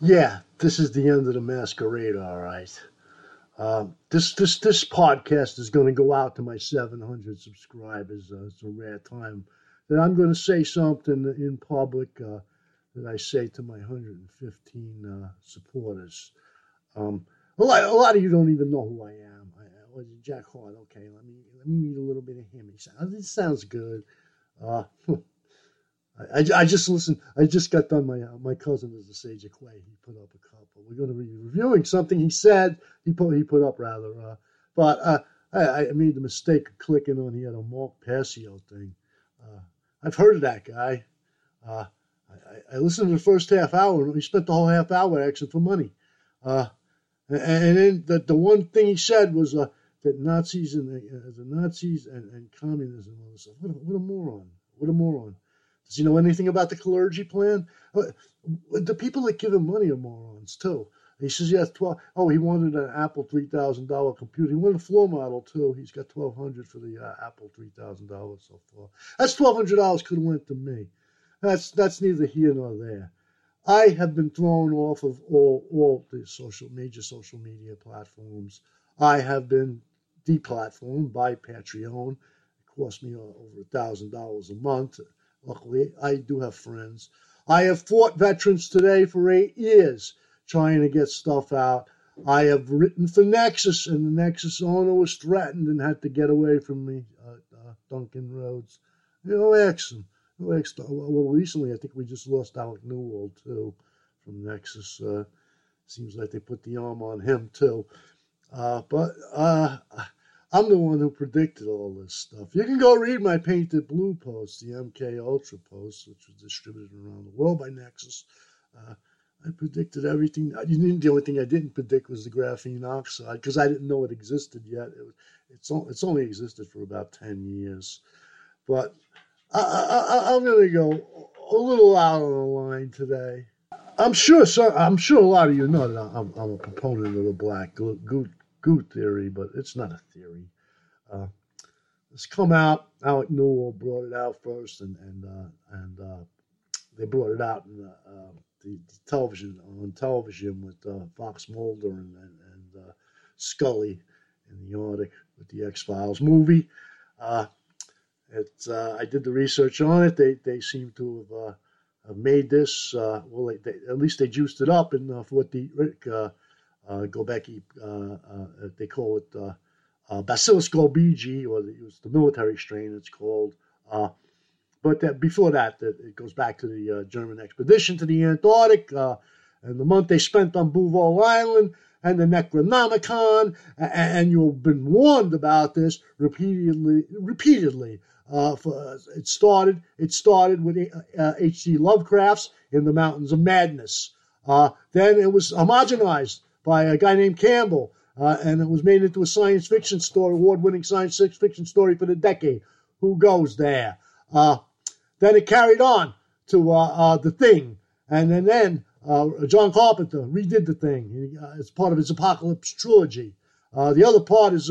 Yeah, this is the end of the masquerade. All right. Um, this this this podcast is going to go out to my 700 subscribers. Uh, it's a rare time that I'm going to say something in public uh, that I say to my 115 uh, supporters. Um, a lot, a lot of you don't even know who I am. I, I Jack Heart. Okay, let me let me read a little bit of him. He said, oh, "This sounds good." I, I, just listened. I just got done. My uh, my cousin is the Sage of Quay. He put up a couple. We're going to be reviewing something he said. He put he put up rather. Uh, but uh, I, I made the mistake of clicking on. He had a Mark Passio thing. Uh, I've heard of that guy. Uh, I, I, listened to the first half hour, and he spent the whole half hour asking for money. And, and, then the, the one thing he said was that Nazis and the, the Nazis and, and communism and all this stuff. What a, what a moron! What a moron! Does he know anything about the Kalergi plan? Uh, the people that give him money are morons too. He says he has twelve. Oh, he wanted an Apple three thousand dollar computer. He wanted a floor model too. He's got twelve hundred for the uh, Apple three thousand dollars so far. That's twelve hundred dollars could have went to me. That's that's neither here nor there. I have been thrown off of all all the social major social media platforms. I have been deplatformed by Patreon. It cost me over a thousand dollars a month Luckily, I do have friends. I have fought Veterans Today for eight years trying to get stuff out. I have written for Nexus, and the Nexus owner was threatened and had to get away from me, uh, uh, Duncan Roads. You know, ask him. Well, recently, I think we just lost Alec Newald, too, from Nexus. Uh, seems like they put the arm on him, too. Uh, but uh, I'm the one who predicted all this stuff. You can go read my Painted Blue post, the MK Ultra post, which was distributed around the world by Nexus. Uh, I predicted everything. The only thing I didn't predict was the graphene oxide because I didn't know it existed yet. It, it's, it's only existed for about 10 years. But I, am going to go a little out on the line today. I'm sure, I'm sure a lot of you know that I'm, I'm a proponent of the black goo, goo theory, but it's not a theory. Uh, it's come out. Alec Newald brought it out first, and and uh, and uh, they brought it out in the, uh, the, television on television with uh, Fox Mulder and and, and uh, Scully in the Arctic with the X Files movie. it's I did the research on it. They they seem to have. have made this well. They, they, at least they juiced it up, for what the uh, Gobekli, uh, uh, they call it uh, Bacillus golbii, or it was the military strain it's called. but that, before that, it goes back to the German expedition to the Antarctic and the month they spent on Bouvet Island and the Necronomicon, and you've been warned about this repeatedly. Repeatedly, uh, for, it started. It started with H.G. Uh, Lovecraft's in the Mountains of Madness. Uh, then it was homogenized by a guy named Campbell, uh, and it was made into a science fiction story, award-winning science fiction story for the decade. Who goes there? Uh, then it carried on to uh, uh the Thing, and then, then uh, John Carpenter redid the Thing as part of his Apocalypse trilogy. Uh, the other part is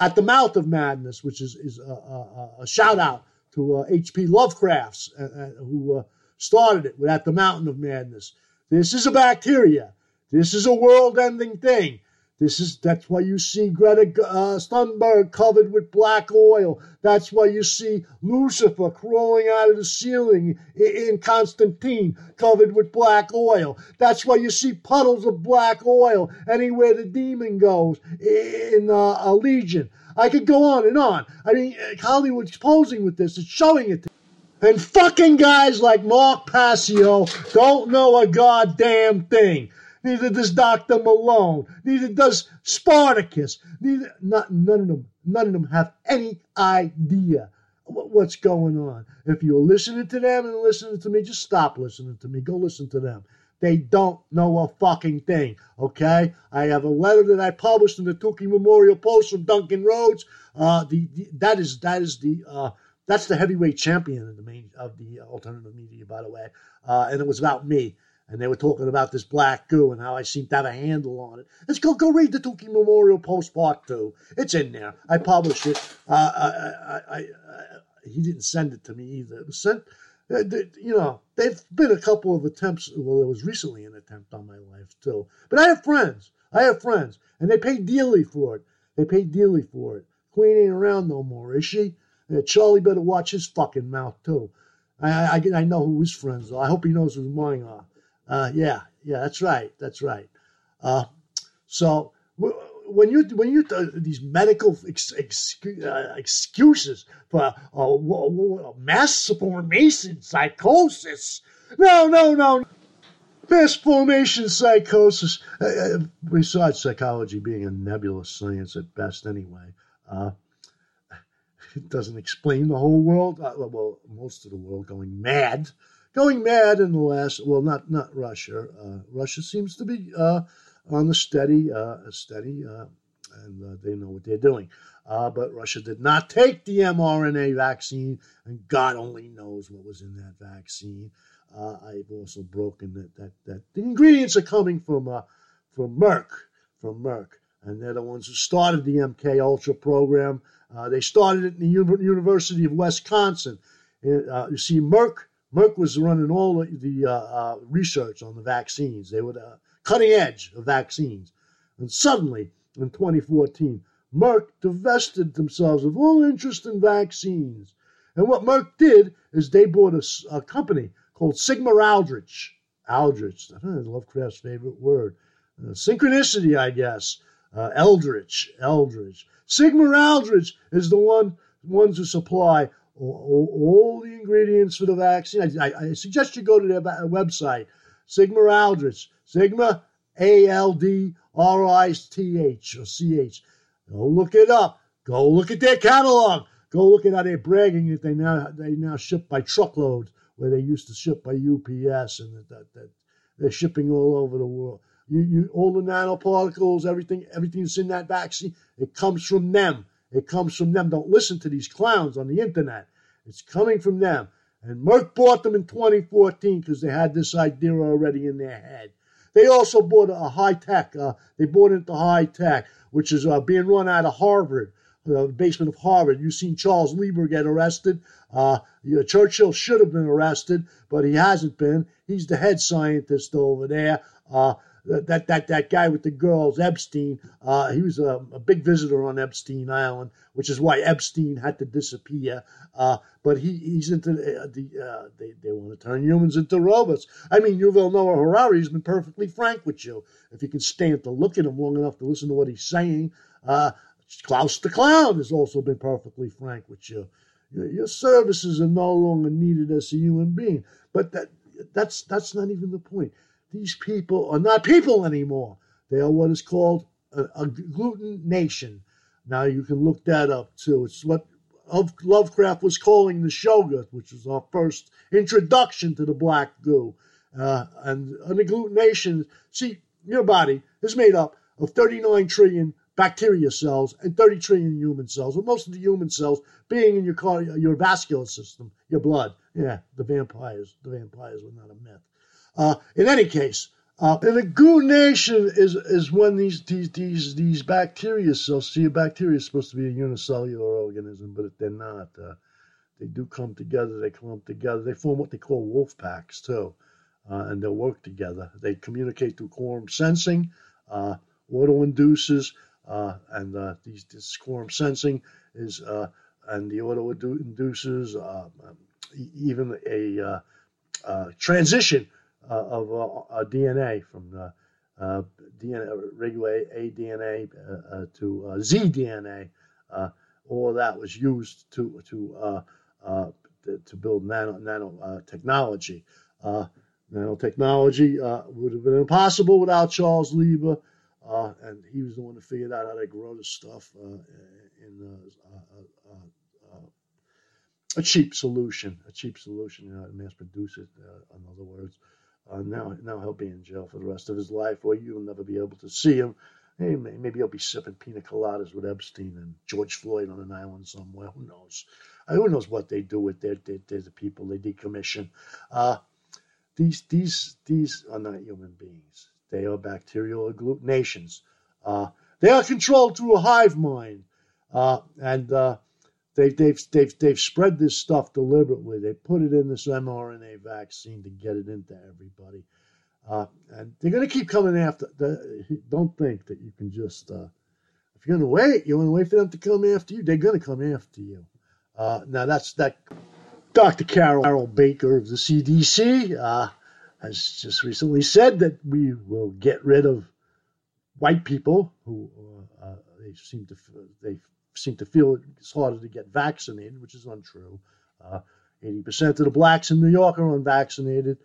at the mouth of madness, which is, is a shout out to H.P. Lovecraft's, who started it with At the Mountain of Madness. This is a bacteria this is a world-ending thing. This is that's why you see Greta uh, Thunberg covered with black oil. That's why you see Lucifer crawling out of the ceiling in Constantine covered with black oil. That's why you see puddles of black oil anywhere the demon goes in uh, a Legion. I could go on and on. I mean, Hollywood's posing with this. It's showing it. And fucking guys like Mark Passio don't know a goddamn thing. Neither does Dr. Malone. Neither does Spartacus. Neither, not, none of them, none of them have any idea what's going on. If you're listening to them and listening to me, just stop listening to me. Go listen to them. They don't know a fucking thing. Okay, I have a letter that I published in the Tukey Memorial Post from Duncan Roads. Uh, the, the that is that is the uh, that's the heavyweight champion of the main of the alternative media, by the way. Uh, and it was about me and they were talking about this black goo and how I seemed to have a handle on it. Let's go go read the Tukey Memorial Post Part Two. It's in there. I published it. Uh, I, I, I, he didn't send it to me either. It was sent. Uh, you know, there've been a couple of attempts. Well, there was recently an attempt on my life too. But I have friends. I have friends, and they pay dearly for it. They pay dearly for it. Queen ain't around no more, is she? Charlie better watch his fucking mouth too. I, I, I know who his friends are. I hope he knows who mine are. Uh, yeah, yeah, that's right, that's right. Uh, so when you when you uh, these medical ex, uh, excuses for uh, mass formation psychosis, no, no, no, mass formation psychosis. Uh, uh, besides psychology being a nebulous science at best, anyway. Uh, it doesn't explain the whole world. Well, most of the world going mad, going mad in the last. Well, not not Russia. Uh, Russia seems to be uh, on the steady, uh, steady, uh, and uh, they know what they're doing. but Russia did not take the mRNA vaccine, and God only knows what was in that vaccine. I've also broken that that that the ingredients are coming from from Merck, from Merck, and they're the ones who started the MK Ultra program. Uh, they started it in the U- University of Wisconsin. Uh, you see, Merck Merck was running all the, uh, uh research on the vaccines. They were the cutting edge of vaccines. And suddenly, in 2014, Merck divested themselves of all interest in vaccines. And what Merck did is they bought a, a company called Sigma Aldrich. Aldrich, Lovecraft's favorite word. Uh, synchronicity, I guess. Uh, Eldritch. Sigma Aldrich is the one ones who supply all, all, the ingredients for the vaccine. I, I, suggest you go to their website, Sigma Aldrich, Sigma A L D R I T H or C H. Go look it up. Go look at their catalog. Go look at how they're bragging that they now they now ship by truckload where they used to ship by UPS and that, that, that they're shipping all over the world. You, you, all the nanoparticles, everything, everything that's in that vaccine, it comes from them. It comes from them. Don't listen to these clowns on the internet. It's coming from them. And Merck bought them in 2014 because they had this idea already in their head. They also bought a high tech. Uh, they bought into high tech, which is uh, being run out of Harvard, uh, the basement of Harvard. You've seen Charles Lieber get arrested. Uh, Churchill should have been arrested, but he hasn't been. He's the head scientist over there. That that that guy with the girls, Epstein. Uh, he was a, a, big visitor on Epstein Island, which is why Epstein had to disappear. Uh, but he, he's into uh, the uh, they they want to turn humans into robots. I mean, Yuval Noah Harari has been perfectly frank with you. If you can stand to look at him long enough to listen to what he's saying, uh, Klaus the Clown has also been perfectly frank with you. Your, your services are no longer needed as a human being. But that that's that's not even the point these people are not people anymore. They are what is called a, agglutination. Now you can look that up too. It's what Lovecraft was calling the Shoggoth, which was our first introduction to the black goo. Uh, and an agglutination, see, your body is made up of 39 trillion bacteria cells and 30 trillion human cells, with most of the human cells being in your car, your vascular system, your blood. Yeah, the vampires, the vampires were not a myth. Uh, in any case, uh, and a agglutination is is when these these these these bacteria cells. See, a bacteria is supposed to be a unicellular organism, but they're not. Uh, they do come together. They clump together. They form what they call wolf packs too, uh, and they'll work together. They communicate through quorum sensing, uh, autoinducers, uh, and uh, these this quorum sensing is uh, and the autoinducers even a transition Uh, of uh, DNA from the uh, DNA, regular A DNA uh, uh, to Z DNA. all that was used to to to build nano nano technology. nanotechnology would have been impossible without Charles Lieber. Uh, and he was the one that figured out how to grow the stuff uh, in uh, a cheap solution, a cheap solution, you know, mass produce it, in other words. Uh, now, now he'll be in jail for the rest of his life, or you'll never be able to see him. Hey, maybe he'll be sipping pina coladas with Epstein and George Floyd on an island somewhere. Who knows? Uh, who knows what they do with their, their, their the people they decommission? Uh, these these these are not human beings. They are bacterial agglutinations. Uh, they are controlled through a hive mind, uh, and uh, they, they've, they've, they've spread this stuff deliberately. They put it in this mRNA vaccine to get it into everybody. Uh, and they're going to keep coming after. The, don't think that you can just, uh, if you're going to wait, you want to wait for them to come after you. They're going to come after you. Uh, now that's that. Dr. Carol, Carol Baker of the CDC uh, has just recently said that we will get rid of white people who uh, uh, they seem to they seem to feel it's harder to get vaccinated, which is untrue. Uh, eighty percent of the blacks in New York are unvaccinated.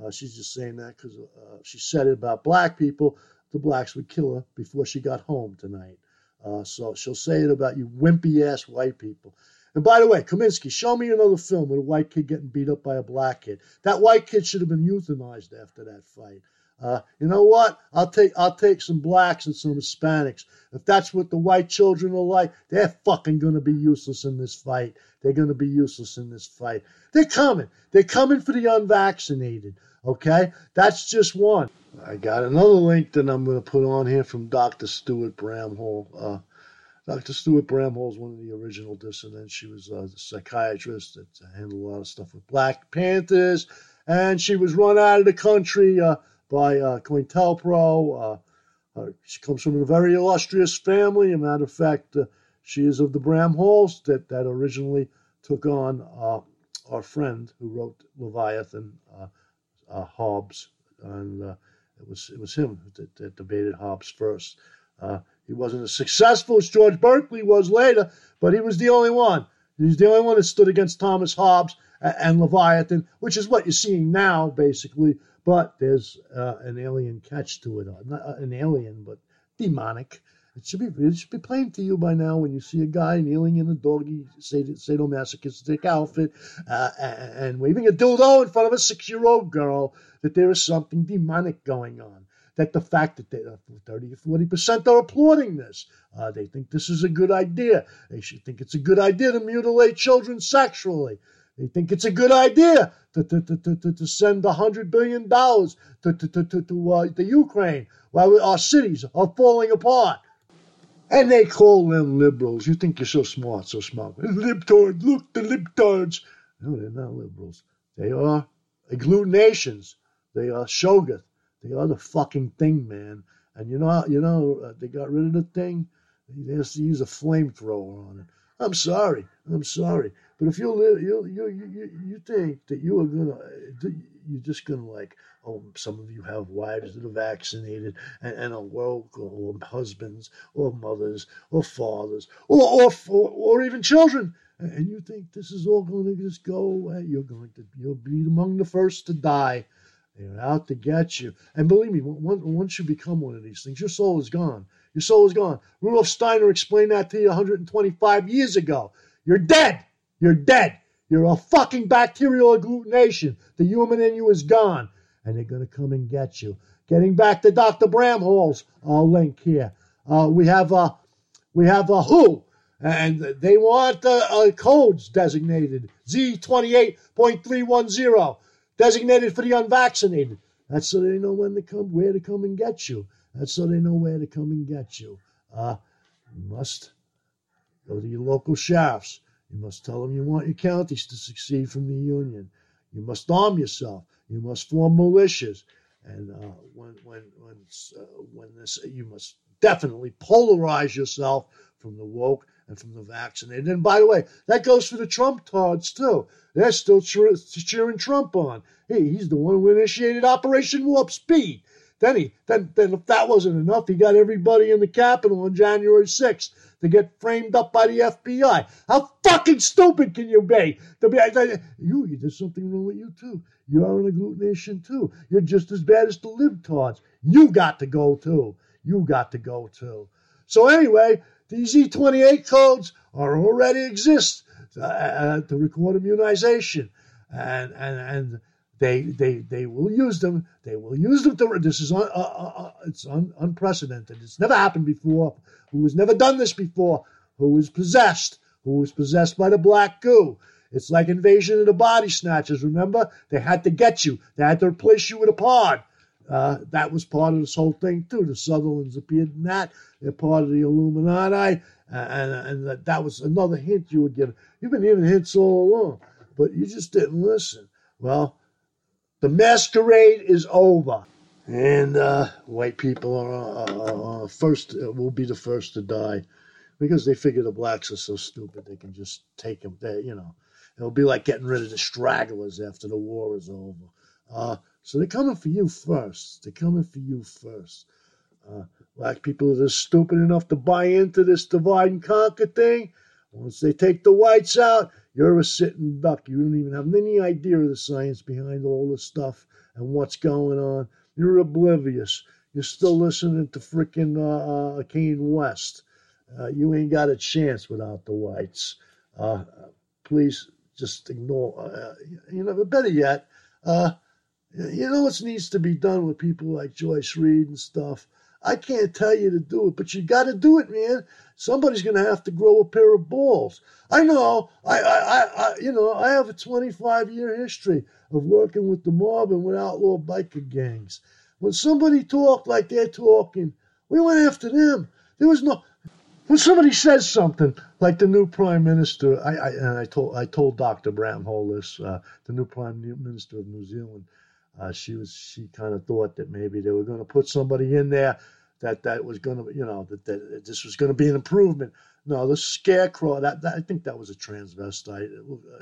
Uh, she's just saying that because uh, she said it about black people. The blacks would kill her before she got home tonight. Uh, so she'll say it about you wimpy ass white people. And by the way, Kaminsky, show me another film with a white kid getting beat up by a black kid. That white kid should have been euthanized after that fight. Uh, you know what? I'll take I'll take some blacks and some Hispanics. If that's what the white children are like, they're fucking gonna be useless in this fight. They're gonna be useless in this fight. They're coming. They're coming for the unvaccinated. Okay, that's just one. I got another link that I'm gonna put on here from Dr. Stuart Bramhall. Uh, Dr. Stuart Bramhall is one of the original dissidents. She was a psychiatrist that handled a lot of stuff with Black Panthers, and she was run out of the country. Uh, by uh, COINTELPRO. Uh, uh, she comes from a very illustrious family. A matter of fact, uh, she is of the Bramhalls that, that originally took on uh, our friend who wrote Leviathan, Hobbes, and it was it was him that, that debated Hobbes first. he wasn't as successful as George Berkeley was later, but he was the only one. He's the only one that stood against Thomas Hobbes and Leviathan, which is what you're seeing now, basically, but there's uh, an alien catch to it. Not uh, an alien, but demonic. It should be it should be plain to you by now when you see a guy kneeling in a doggy sadomasochistic outfit uh, and waving a dildo in front of a six-year-old girl that there is something demonic going on. That the fact that they, uh, 30 or 40 percent are applauding this, uh, they think this is a good idea. They should think it's a good idea to mutilate children sexually. They think it's a good idea to, to, to, to, to send $100 billion to, to, to, to, to uh, the Ukraine while our cities are falling apart. And they call them liberals. You think you're so smart, so smart. Libtards, look, the libtards. No, they're not liberals. They are agglutinations. They are Shoggoth. They are the fucking thing, man. And you know, you know, uh, they got rid of the thing. They have to use a flamethrower on it. I'm sorry. I'm sorry. But if you live, you you you you think that you are gonna, you're just gonna like, oh, some of you have wives that are vaccinated and, and are woke, or husbands, or mothers, or fathers, or or or, or even children, and you think this is all going to just go away. You're going to you'll be among the first to die. They're out to get you. And believe me, once you become one of these things, your soul is gone. Your soul is gone. Rudolf Steiner explained that to you 125 years ago. You're dead. You're dead. You're a fucking bacterial agglutination. The human in you is gone. And they're going to come and get you. Getting back to Dr. Bramhall's uh, link here. Uh, we have uh, we have a WHO, and they want uh, uh, codes designated Z28.310, designated for the unvaccinated. That's so they know when to come, where to come and get you. That's so they know where to come and get you. Uh, you must go to your local sheriffs. You must tell them you want your counties to succeed from the union. You must arm yourself. You must form militias. And uh, when when when uh, when this, you must definitely polarize yourself from the woke and from the vaccinated. And by the way, that goes for the Trump tards too. They're still cheering Trump on. Hey, he's the one who initiated Operation Warp Speed. Then he then then if that wasn't enough, he got everybody in the Capitol on January 6th to get framed up by the FBI. How fucking stupid can you be? To be you, you there's something wrong with you too. You are an agglutination too. You're just as bad as the libtards. You got to go too. You got to go too. So anyway, these E28 codes are already exist uh, to record immunization, and and and they they they will use them. They will use them to. This is un, uh, uh, uh, it's un, unprecedented. It's never happened before. Who has never done this before? Who is possessed? Who is possessed by the black goo? It's like invasion of the body snatchers. Remember, they had to get you. They had to replace you with a pod. Uh, that was part of this whole thing too. The Sutherlands appeared in that. They're part of the Illuminati, uh, and and that, that was another hint you would give. You've been giving hints all along, but you just didn't listen. Well, the masquerade is over, and uh, white people are uh, first will be the first to die because they figure the blacks are so stupid they can just take them. They, you know, it'll be like getting rid of the stragglers after the war is over. Uh, so they're coming for you first. They're coming for you first. Uh, black people are just stupid enough to buy into this divide and conquer thing. Once they take the whites out, you're a sitting duck. You don't even have any idea of the science behind all this stuff and what's going on. You're oblivious. You're still listening to freaking uh, uh, Kanye West. Uh, you ain't got a chance without the whites. Uh, please just ignore. Uh, you know, but better yet, uh, you know what needs to be done with people like Joyce Reid and stuff. I can't tell you to do it, but you got to do it, man. Somebody's going to have to grow a pair of balls. I know. I, I, I, you know, I have a 25 year history of working with the mob and with outlaw biker gangs. When somebody talked like they're talking, we went after them. There was no when somebody says something like the new prime minister, I, I and I told I told Dr. Bramhall this, uh, the new prime minister of New Zealand, uh, she was she kind of thought that maybe they were going to put somebody in there that that was going to you know that, that this was going to be an improvement. No, the scarecrow that, that I think that was a transvestite.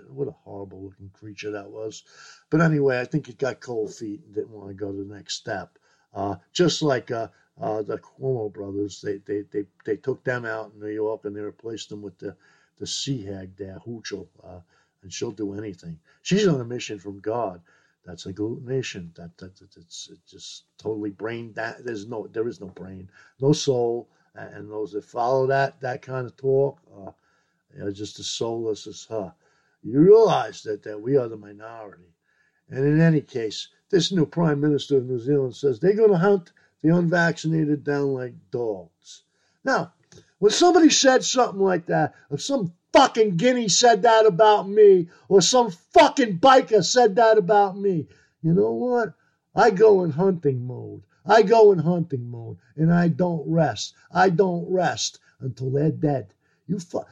What a horrible looking creature that was. But anyway, I think it got cold feet and didn't want to go to the next step. Uh, just like uh, uh, the Cuomo brothers. They, they they they took them out in New York and they replaced them with the the sea hag there, Hochul, uh, and she'll do anything. She's on a mission from God. That's agglutination. That that, that it's, it's just totally brain. That there's no there is no brain, no soul, and those that follow that that kind of talk uh, are just as soulless as her. You realize that that we are the minority, and in any case, this new prime minister of New Zealand says they're going to hunt the unvaccinated down like dogs. Now, when somebody said something like that, if some fucking guinea said that about me, or some fucking biker said that about me, you know what? I go in hunting mode. I go in hunting mode, and I don't rest. I don't rest until they're dead. You, fu- uh,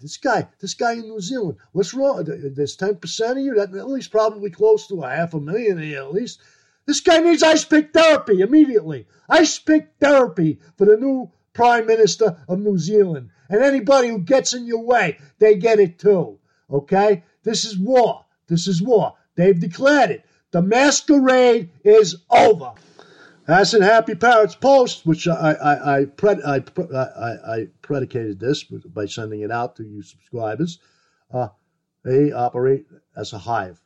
this guy, this guy in New Zealand. What's wrong? There's ten percent of you. That at least probably close to a half a million of you, at least. This guy needs ice pick therapy immediately. Ice pick therapy for the new Prime Minister of New Zealand. And anybody who gets in your way, they get it too. Okay? This is war. This is war. They've declared it. The masquerade is over. That's in Happy Parrots Post, which I I, I, pred, I, I, I, predicated this by sending it out to you subscribers. Uh, they operate as a hive.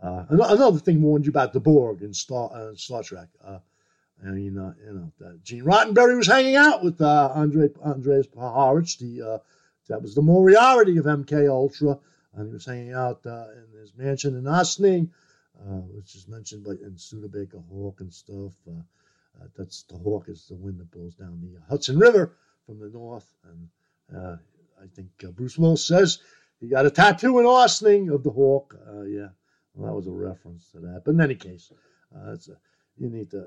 Uh, another thing warned you about the Borg in Star uh, Star Trek. Uh, I mean, uh, you know, Gene Roddenberry was hanging out with uh, Andre Andreas Puharich, the uh, that was the Moriarty of MK Ultra, and he was hanging out in his mansion in Ossining, which is mentioned by in Studebaker Hawk and stuff. that's the Hawk is the wind that blows down the Hudson River from the north, and I think Bruce Willis says he got a tattoo in Ossining of the Hawk. yeah. Well, that was a reference to that. But in any case, uh, a, you need to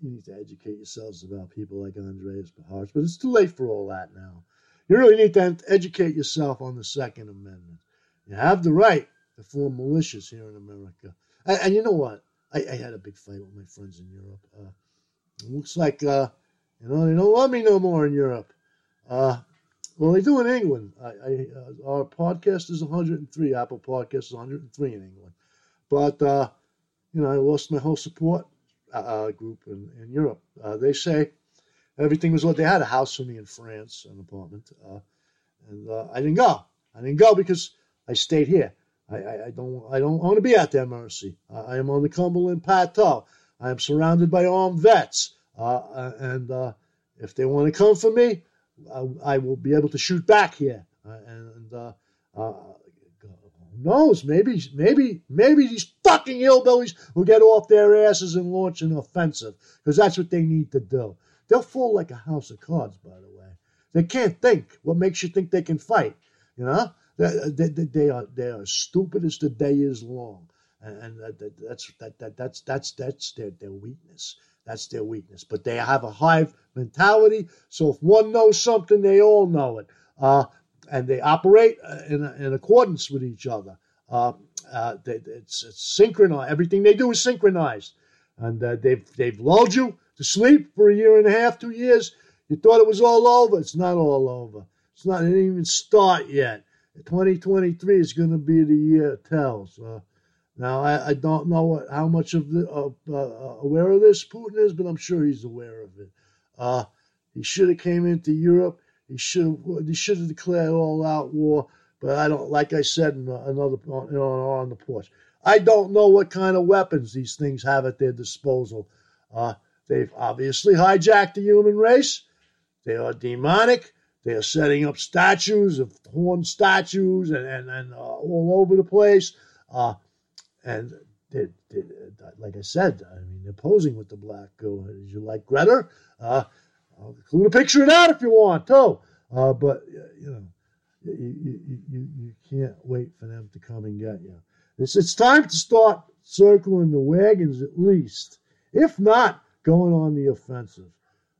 you need to educate yourselves about people like Andreas Puharich. But it's too late for all that now. You really need to educate yourself on the Second Amendment. You have the right to form militias here in America. And, and you know what? I, I, had a big fight with my friends in Europe. Uh, it looks like uh, you know they don't love me no more in Europe. Uh, well, they do in England. I, I, uh, our podcast is 103. Apple Podcast is 103 in England. But, uh, you know, I lost my whole support uh, uh group in, in Europe. Uh, they say everything was what they had a house for me in France, an apartment. Uh, and I didn't go. I didn't go because I stayed here. I, I, I don't I don't want to be at their mercy. I am on the Cumberland Plateau. I am surrounded by armed vets, uh, and uh, if they want to come for me, I, I, will be able to shoot back here. Uh, and knows? Maybe, maybe, maybe these fucking hillbillies will get off their asses and launch an offensive because that's what they need to do. They'll fall like a house of cards, by the way. They can't think. What makes you think they can fight? You know, they, they, they are they are stupid as the day is long. and, and that, that, that's that, that that's that's that's their, their weakness. That's their weakness. But they have a hive mentality. So if one knows something, they all know it. Uh, and they operate uh, in, in accordance with each other. Uh, uh, they, it's, it's, synchronized. Everything they do is synchronized. And uh, they've, they've lulled you to sleep for a year and a half, two years. You thought it was all over. It's not all over. It's not, it didn't even start yet. 2023 is going to be the year it tells. Uh, now, I, I, don't know what, how much of the, uh, aware of this Putin is, but I'm sure he's aware of it. He should have came into Europe. He should he should have declared all out war. But I don't, like I said in another on, on the porch, I don't know what kind of weapons these things have at their disposal. Uh, they've obviously hijacked the human race. They are demonic. They are setting up statues of horn statues and, and, and uh, all over the place. Uh, and they, they, like I said, I mean, they're posing with the black girl. You like Greta? Uh, I'll include a picture of that if you want, too. Uh, but, you know, you, you, you, you can't wait for them to come and get you. It's, it's time to start circling the wagons at least. If not, going on the offensive.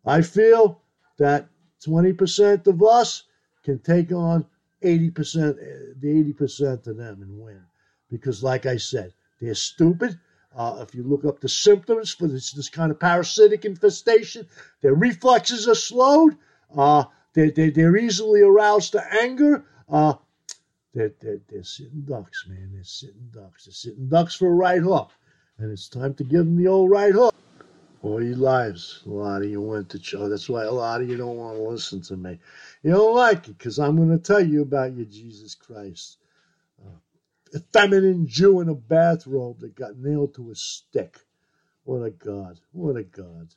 I feel that 20% of us can take on 80%, the 80% of them and win. Because, like I said, they're stupid. Uh, if you look up the symptoms for this, this kind of parasitic infestation, their reflexes are slowed. Uh, they, they, they're easily aroused to anger. Uh, they're, they're, they're sitting ducks, man. They're sitting ducks. They're sitting ducks for a right hook. And it's time to give them the old right hook. All your lives, a lot of you went to church. That's why a lot of you don't want to listen to me. You don't like it because I'm going to tell you about your Jesus Christ a feminine Jew in a bathrobe that got nailed to a stick. What a God. What a God.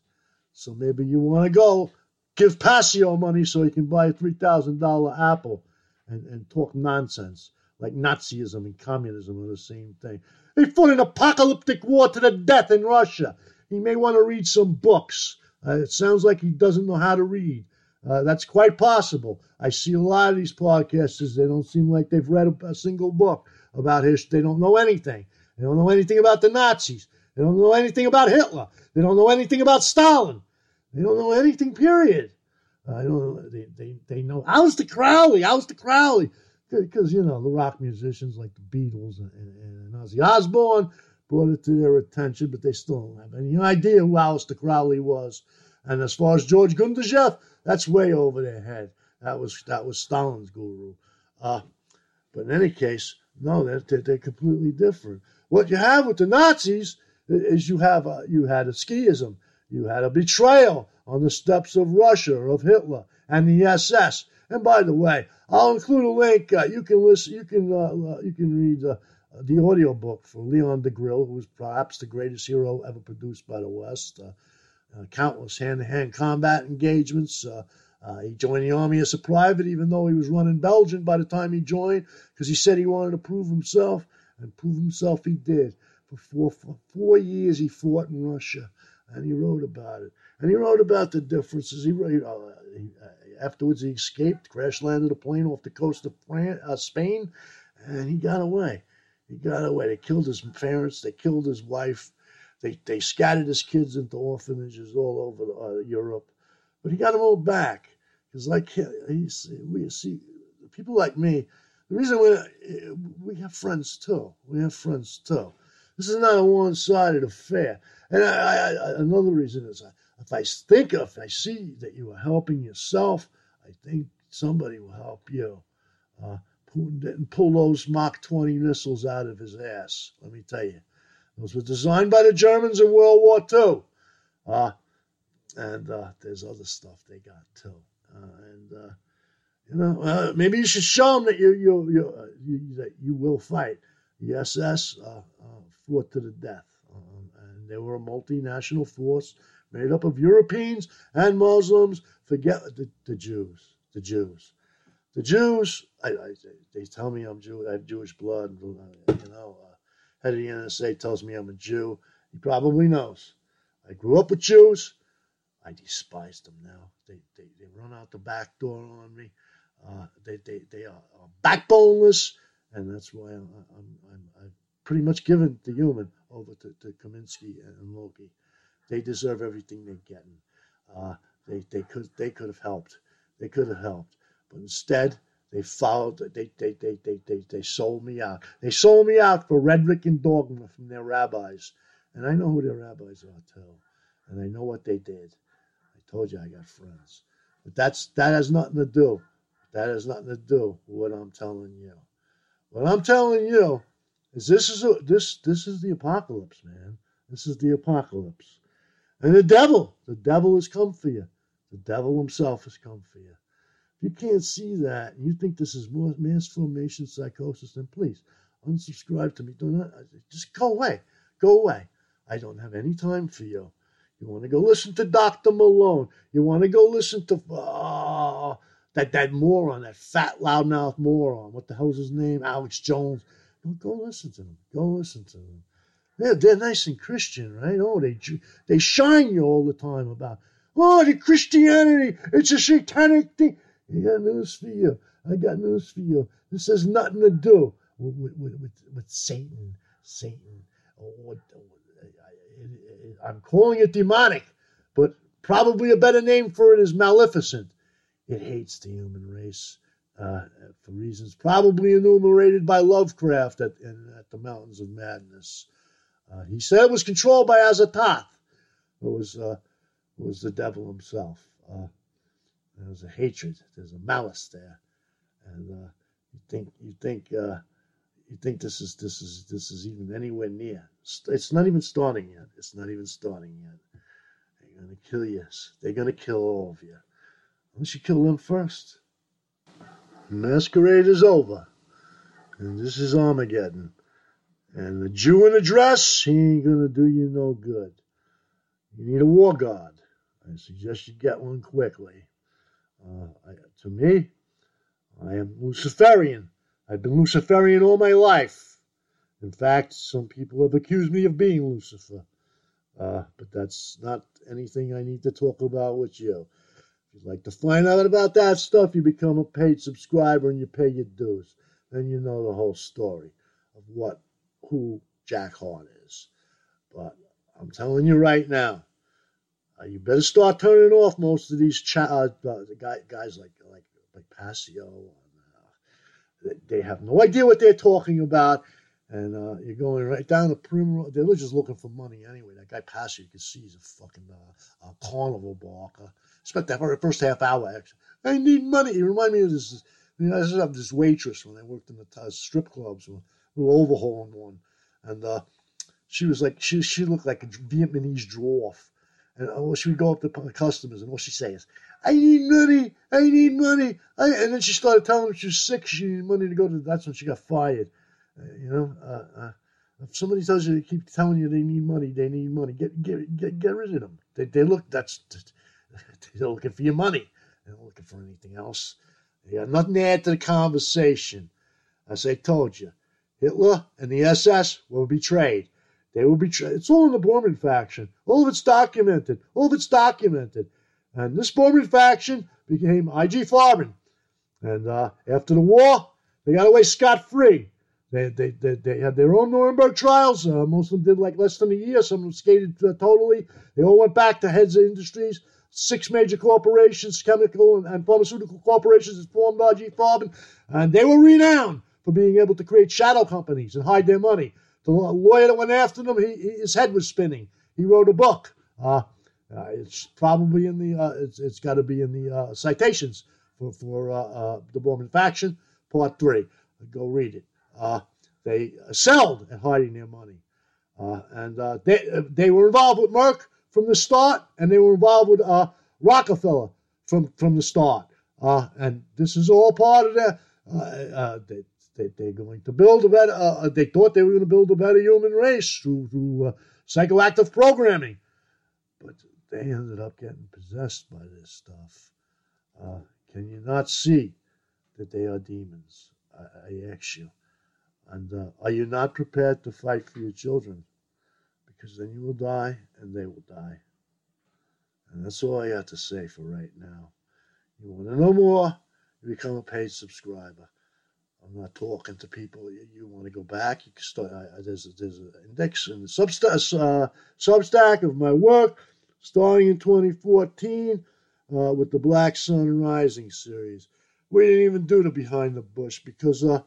So maybe you want to go give Passio money so he can buy a $3,000 Apple and, and talk nonsense like Nazism and communism are the same thing. They fought an apocalyptic war to the death in Russia. He may want to read some books. Uh, it sounds like he doesn't know how to read. Uh, that's quite possible. I see a lot of these podcasters, they don't seem like they've read a, a single book about history. They don't know anything. They don't know anything about the Nazis. They don't know anything about Hitler. They don't know anything about Stalin. They don't know anything, period. I don't know. They, they, they know Aleister Crowley, Aleister Crowley. Because, you know, the rock musicians like the Beatles and, and, and Ozzy Osbourne brought it to their attention, but they still don't have any idea who Aleister Crowley was. And as far as George Gurdjieff, that's way over their head. That was that was Stalin's guru. Uh, but in any case, no, they're, they're completely different. What you have with the Nazis is you have a, you had a skiism, you had a betrayal on the steps of Russia of Hitler and the SS. And by the way, I'll include a link. Uh, you can listen. You can uh, uh you can read uh, the audio book for Leon Degrelle, who was perhaps the greatest hero ever produced by the West. Uh, uh, countless hand-to-hand combat engagements. Uh, he joined the army as a private, even though he was running Belgium by the time he joined, because he said he wanted to prove himself, and prove himself he did. For four, for four years, he fought in Russia, and he wrote about it. And he wrote about the differences. He, wrote, uh, he uh, afterwards he escaped, crash landed a plane off the coast of France, uh, Spain, and he got away. He got away. They killed his parents. They killed his wife. They they scattered his kids into orphanages all over uh, Europe. But he got them all back because, like he's, we see people like me. The reason we we have friends too. We have friends too. This is not a one-sided affair. And I, I, another reason is if I think if I see that you are helping yourself, I think somebody will help you. Uh, Putin didn't pull those Mach 20 missiles out of his ass. Let me tell you, those were designed by the Germans in World War II. Uh, and uh, there's other stuff they got too. Uh, and uh, you know, uh, maybe you should show them that you you you, uh, you that you will fight. The SS fought to the death, um, and they were a multinational force made up of Europeans and Muslims. Forget the, the Jews. The Jews. The Jews. I, I, they tell me I'm Jew. I have Jewish blood. You know, head of the NSA tells me I'm a Jew. He probably knows. I grew up with Jews. I despise them now. They, they, they run out the back door on me. Uh, they, they, they are, backboneless, and that's why I'm, I'm, I'm, i pretty much given the human over to, to Kaminsky and Loki. They deserve everything they're getting. Uh, they they could they could have helped. They could have helped, but instead they followed. They they they they they they sold me out. They sold me out for rhetoric and dogma from their rabbis, and I know who their rabbis are too, and I know what they did. I told you I got friends, but that's that has nothing to do. That has nothing to do with what I'm telling you. What I'm telling you is this is a, this this is the apocalypse, man. This is the apocalypse. And the devil, the devil has come for you. The devil himself has come for you. If you can't see that and you think this is mass formation psychosis, then please unsubscribe to me. Do not just go away. Go away. I don't have any time for you. You want to go listen to Dr. Malone. You want to go listen to uh, that that moron, that fat loudmouth moron. What the hell's his name? Alex Jones. Go, go listen to them. Go listen to them. They're, they're nice and Christian, right? Oh, they they shine you all the time about, oh, the Christianity, it's a satanic thing. I got news for you. I got news for you. This has nothing to do with, with, with, with Satan. Satan. Oh, I'm calling it demonic, but probably a better name for it is maleficent. It hates the human race uh, for reasons probably enumerated by Lovecraft at, in, at the Mountains of Madness. Uh, he said it was controlled by Azathoth, who was, uh, was the devil himself. There's a hatred, there's a malice there, and uh, you think you think uh, you think this is this is this is even anywhere near. It's not even starting yet. It's not even starting yet. They're gonna kill you. They're gonna kill all of you. Unless you kill them first. Masquerade is over, and this is Armageddon. And the Jew in a dress, he ain't to do you no good. You need a war god. I suggest you get one quickly. Uh, I, to me, I am Luciferian. I've been Luciferian all my life. In fact, some people have accused me of being Lucifer. Uh, but that's not anything I need to talk about with you. If you'd like to find out about that stuff, you become a paid subscriber and you pay your dues. Then you know the whole story of what who Jack Heart is. But I'm telling you right now, uh, you better start turning off most of these cha- uh, guy, guys like like like Passio. And, uh, they have no idea what they're talking about, and uh, you're going right down the primrose. They're just looking for money anyway. That guy Passio, you can see he's a fucking uh, a carnival barker. Spent that first half hour. Actually. I need money. He reminded me of this. You know, I used have this waitress when I worked in the uh, strip clubs. When, we were overhauling one, and she was like she she looked like a Vietnamese dwarf. And oh, she would go up to customers, and all she say is, "I need money, I need money." I, and then she started telling them she was sick, she needed money to go to. That's when she got fired. Uh, you know, uh, uh, if somebody tells you, they keep telling you they need money, they need money. Get get get, get rid of them. They, they look that's they're looking for your money. They're not looking for anything else. They got nothing to add to the conversation. As I told you, Hitler and the SS were betrayed. They were betrayed. It's all in the Bormann faction. All of it's documented. All of it's documented. And this Bormann faction became IG Farben. And uh, after the war, they got away scot free. They, they, they, they, had their own Nuremberg trials. Uh, most of them did like less than a year. Some of them skated uh, totally. They all went back to heads of industries. Six major corporations, chemical and, and pharmaceutical corporations, formed IG Farben, and they were renowned for being able to create shadow companies and hide their money. The lawyer that went after them, he, his head was spinning. He wrote a book. Uh, uh, it's probably in the. Uh, it's, it's got to be in the uh, citations for for uh, uh, the Bormann faction, part three. Go read it. they excelled at hiding their money, and they they were involved with Merck from the start, and they were involved with Rockefeller from from the start. and this is all part of their. They, they, they're going to build a better, uh, uh, they thought they were going to build a better human race through, through uh, psychoactive programming. But they ended up getting possessed by this stuff. Uh, can you not see that they are demons? I, I ask you. And uh, are you not prepared to fight for your children? Because then you will die and they will die. And that's all I have to say for right now. You want to know more? You become a paid subscriber. I'm not talking to people. You, you want to go back? You can start. I, there's a, there's an index and substack uh, substack of my work starting in 2014 uh, with the Black Sun Rising series. We didn't even do the Behind the Bush because uh,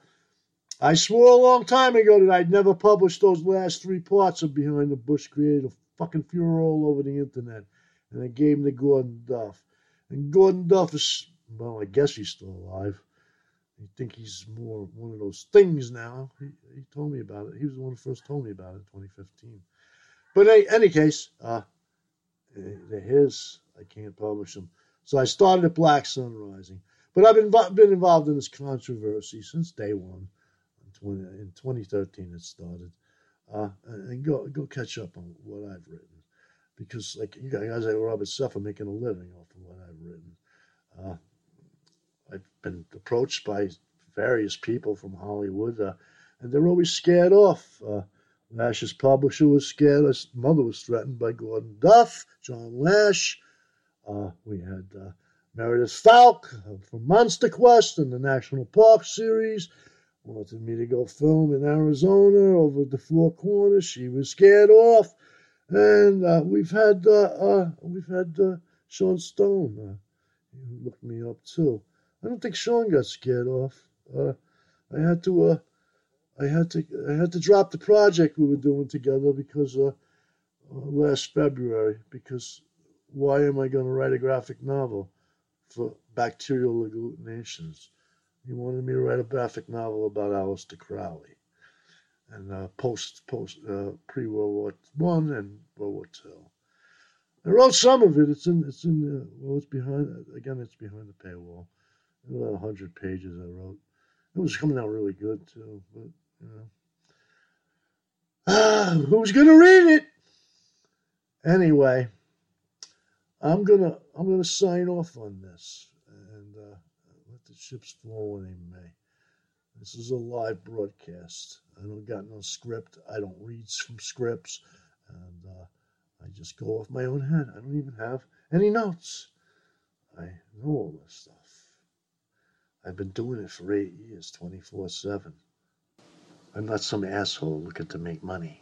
I swore a long time ago that I'd never publish those last three parts of Behind the Bush, created a fucking furor all over the internet. And I gave them to Gordon Duff. And Gordon Duff is, well, I guess he's still alive. I think he's more one of those things now. He, he told me about it. He was the one who first told me about it in 2015. But in any case, uh, they're his. I can't publish them. So I started at Black Sun Rising. But I've been, been involved in this controversy since day one. In, 2013 it started. Uh, and go go catch up on what I've written. Because like you guys like Robert Suffer making a living off of what I've written. Uh, I've been approached by various people from Hollywood, uh, and they're always scared off. Uh, Lash's publisher was scared. His mother was threatened by Gordon Duff, John Lash. Uh, we had uh, Meredith Falk from Monster Quest and the National Park series. Wanted me to go film in Arizona over the Four Corners. She was scared off. And uh, we've had uh, we've had Sean Stone. he looked me up too. I don't think Sean got scared off. Uh, I had to, uh, I had to, I had to drop the project we were doing together because uh, uh last February. Because why am I going to write a graphic novel for bacterial agglutinations? He wanted me to write a graphic novel about Aleister Crowley, and uh, post post uh, pre World War One and World War Two. I wrote some of it. It's in it's in well, it's behind again. It's behind the paywall about 100 pages I wrote. It was coming out really good, too, but, you know. Ah, who's to read it? Anyway, I'm gonna I'm gonna sign off on this and uh, let the chips fall when they may. This is a live broadcast. I don't got no script. I don't read from scripts, and uh, I just go off my own head. I don't even have any notes. I know all this stuff. I've been doing it for eight years, 24 7. I'm not some asshole looking to make money.